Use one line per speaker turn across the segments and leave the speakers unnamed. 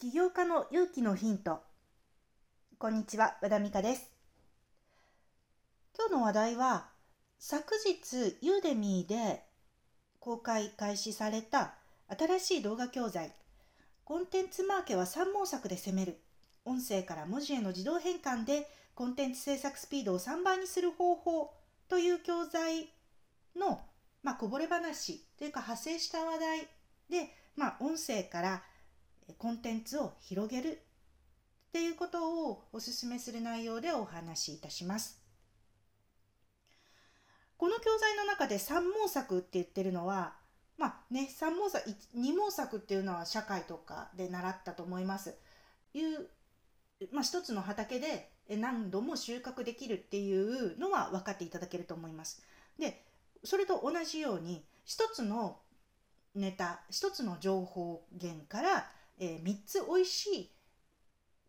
起業家の勇気のヒント。こんにちは和田美香です。今日の話題は昨日ユーデミーで公開開始された新しい動画教材。コンテンツマーケは三毛作で攻める。音声から文字への自動変換でコンテンツ制作スピードを3倍にする方法という教材の、まあ、こぼれ話というか派生した話題で、まあ、音声からコンテンツを広げるっていうことをお勧めする内容でお話しいたします。この教材の中で三毛作って言ってるのはまあね三毛作二毛作っていうのは社会とかで習ったと思います。いう、まあ、一つの畑で何度も収穫できるっていうのは分かっていただけると思います。でそれと同じように一つのネタ一つの情報源からえー、3つ美味しい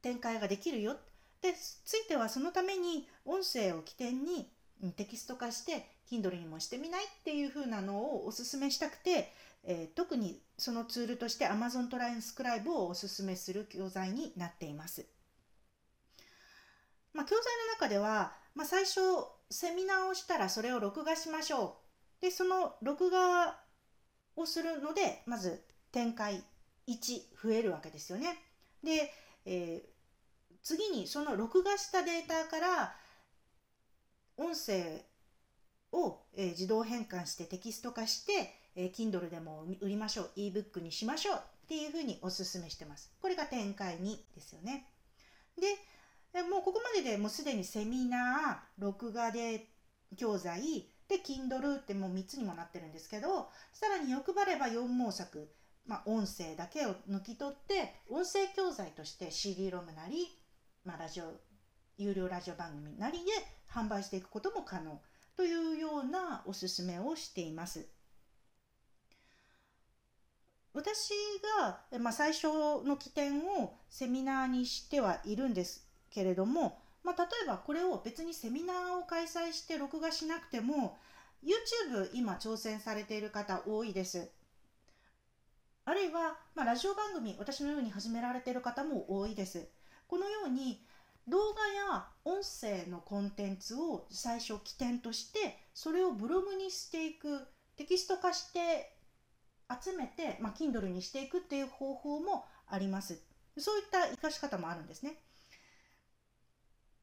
展開ができるよでついてはそのために音声を起点にテキスト化して Kindle にもしてみないっていう風なのをおすすめしたくて、えー、特にそのツールとして Amazon トランスクライブをおすすめする教材になっています。まあ、教材の中では、まあ、最初セミナーをしたらそれを録画しましょう。でその録画をするのでまず展開1増えるわけですよね。で、えー、次にその録画したデータから音声を、えー、自動変換してテキスト化して、えー、Kindle でも売りましょう ebook にしましょうっていうふうにおすすめしてます。これが展開2ですよね。でもうここまででもうすでにセミナー録画で教材で Kindle ってもう3つにもなってるんですけどさらに欲張れば4毛作まあ、音声だけを抜き取って音声教材として CD-ROM なり、まあ、ラジオ有料ラジオ番組なりで販売していくことも可能というようなおすすめをしています。私が、まあ、最初の起点をセミナーにしてはいるんですけれども、まあ、例えばこれを別にセミナーを開催して録画しなくても YouTube 今挑戦されている方多いです。あるいは、まあ、ラジオ番組私のように始められている方も多いです。このように動画や音声のコンテンツを最初起点としてそれをブログにしていくテキスト化して集めて、まあ、Kindle にしていくっていう方法もあります。そういった活かし方もあるんですね。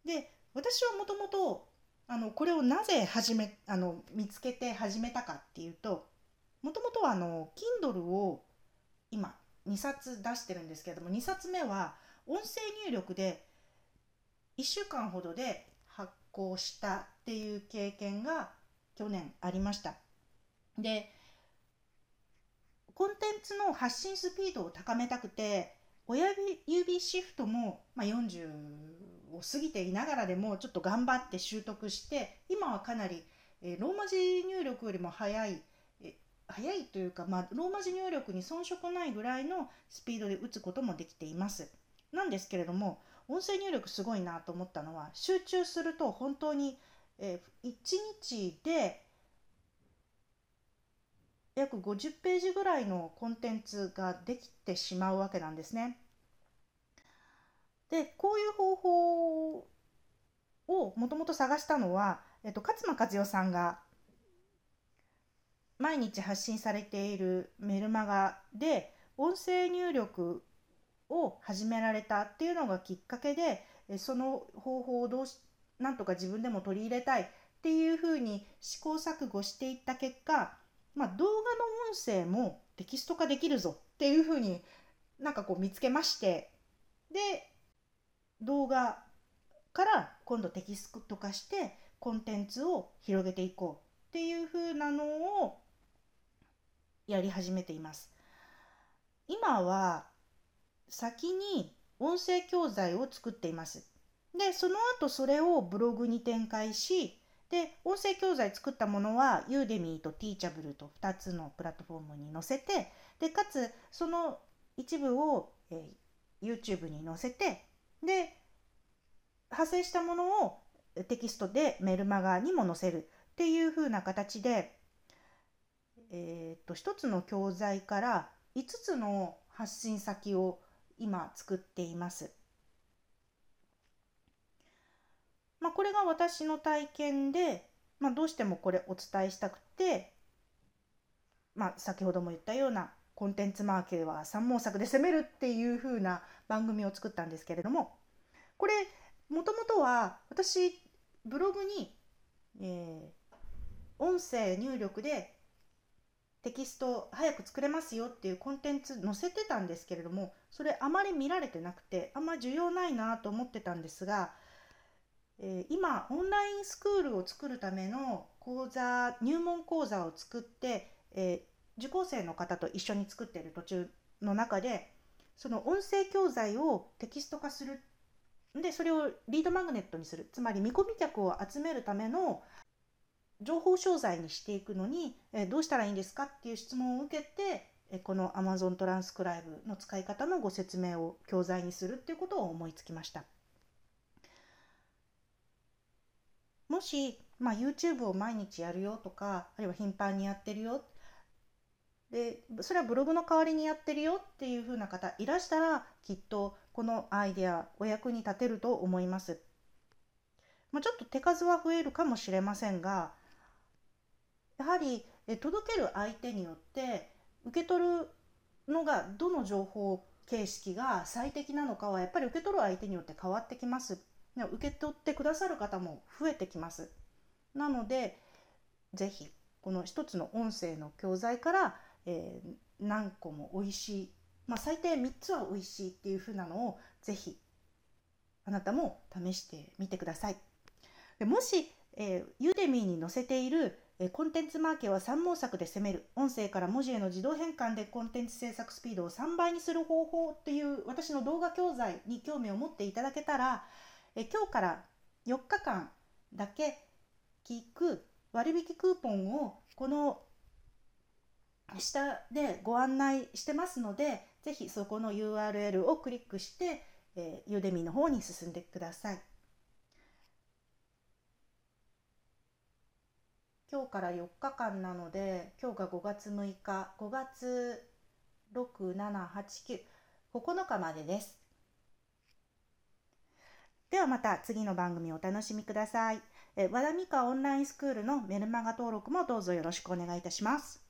で私はもともとあのこれをなぜ始めあの見つけて始めたかっていうともともとはあの Kindle を今2冊出してるんですけれども2冊目は音声入力で1週間ほどで発行したっていう経験が去年ありました。でコンテンツの発信スピードを高めたくて親指シフトも、まあ、40を過ぎていながらでもちょっと頑張って習得して今はかなり、えローマ字入力よりも早い早いというか、まあ、ローマ字入力に遜色ないぐらいのスピードで打つこともできています。なんですけれども音声入力すごいなと思ったのは集中すると本当に、えー、1日で約50ページぐらいのコンテンツができてしまうわけなんですね。でこういう方法をもともと探したのは、えっと、勝間和代さんが毎日発信されているメルマガで音声入力を始められたっていうのがきっかけでその方法をどうしなんとか自分でも取り入れたいっていうふうに試行錯誤していった結果、まあ、動画の音声もテキスト化できるぞっていうふうになんかこう見つけましてで動画から今度テキスト化してコンテンツを広げていこうっていうふうなのをやり始めています。今は先に音声教材を作っています。で、その後それをブログに展開し、で、音声教材作ったものは Udemy と Teachable と2つのプラットフォームに載せて、で、かつその一部を、えー、YouTube に載せて、で、派生したものをテキストでメルマガにも載せるっていう風な形でえーと、1つの教材から5つの発信先を今作っています。まあ、これが私の体験で、まあ、どうしてもこれお伝えしたくて、まあ、先ほども言ったようなコンテンツマーケは三毛作で攻めるっていう風な番組を作ったんですけれどもこれもともとは私ブログに、えー、音声入力でテキスト早く作れますよっていうコンテンツ載せてたんですけれどもそれあまり見られてなくてあんま需要ないなと思ってたんですが、えー、今オンラインスクールを作るための講座入門講座を作って、えー、受講生の方と一緒に作ってる途中の中でその音声教材をテキスト化する。でそれをリードマグネットにする。つまり見込み客を集めるための情報商材にしていくのに、えどうしたらいいんですかっていう質問を受けて、えこの Amazon トランスクライブの使い方のご説明を教材にするっていうことを思いつきました。もし、まあ、YouTube を毎日やるよとかあるいは頻繁にやってるよでそれはブログの代わりにやってるよっていう風な方いらしたらきっとこのアイデアお役に立てると思います。まあ、ちょっと手数は増えるかもしれませんがやはり届ける相手によって受け取るのがどの情報形式が最適なのかはやっぱり受け取る相手によって変わってきます。受け取ってくださる方も増えてきます。なので是非この一つの音声の教材から、えー、何個も美味しい、まあ、最低3つは美味しいっていう風なのを是非あなたも試してみてください。でもし、えー、ユーデミーに載せているえコンテンツマーケは三毛作で攻める音声から文字への自動変換でコンテンツ制作スピードを3倍にする方法っていう私の動画教材に興味を持っていただけたらえ今日から4日間だけ聞く割引クーポンをこの下でご案内してますのでぜひそこの URL をクリックして、えー、ユーデミの方に進んでください。今日から4日間なので今日が5月6日5月6789日までです。ではまた次の番組をお楽しみください。え和田美香オンラインスクールのメルマガ登録もどうぞよろしくお願いいたします。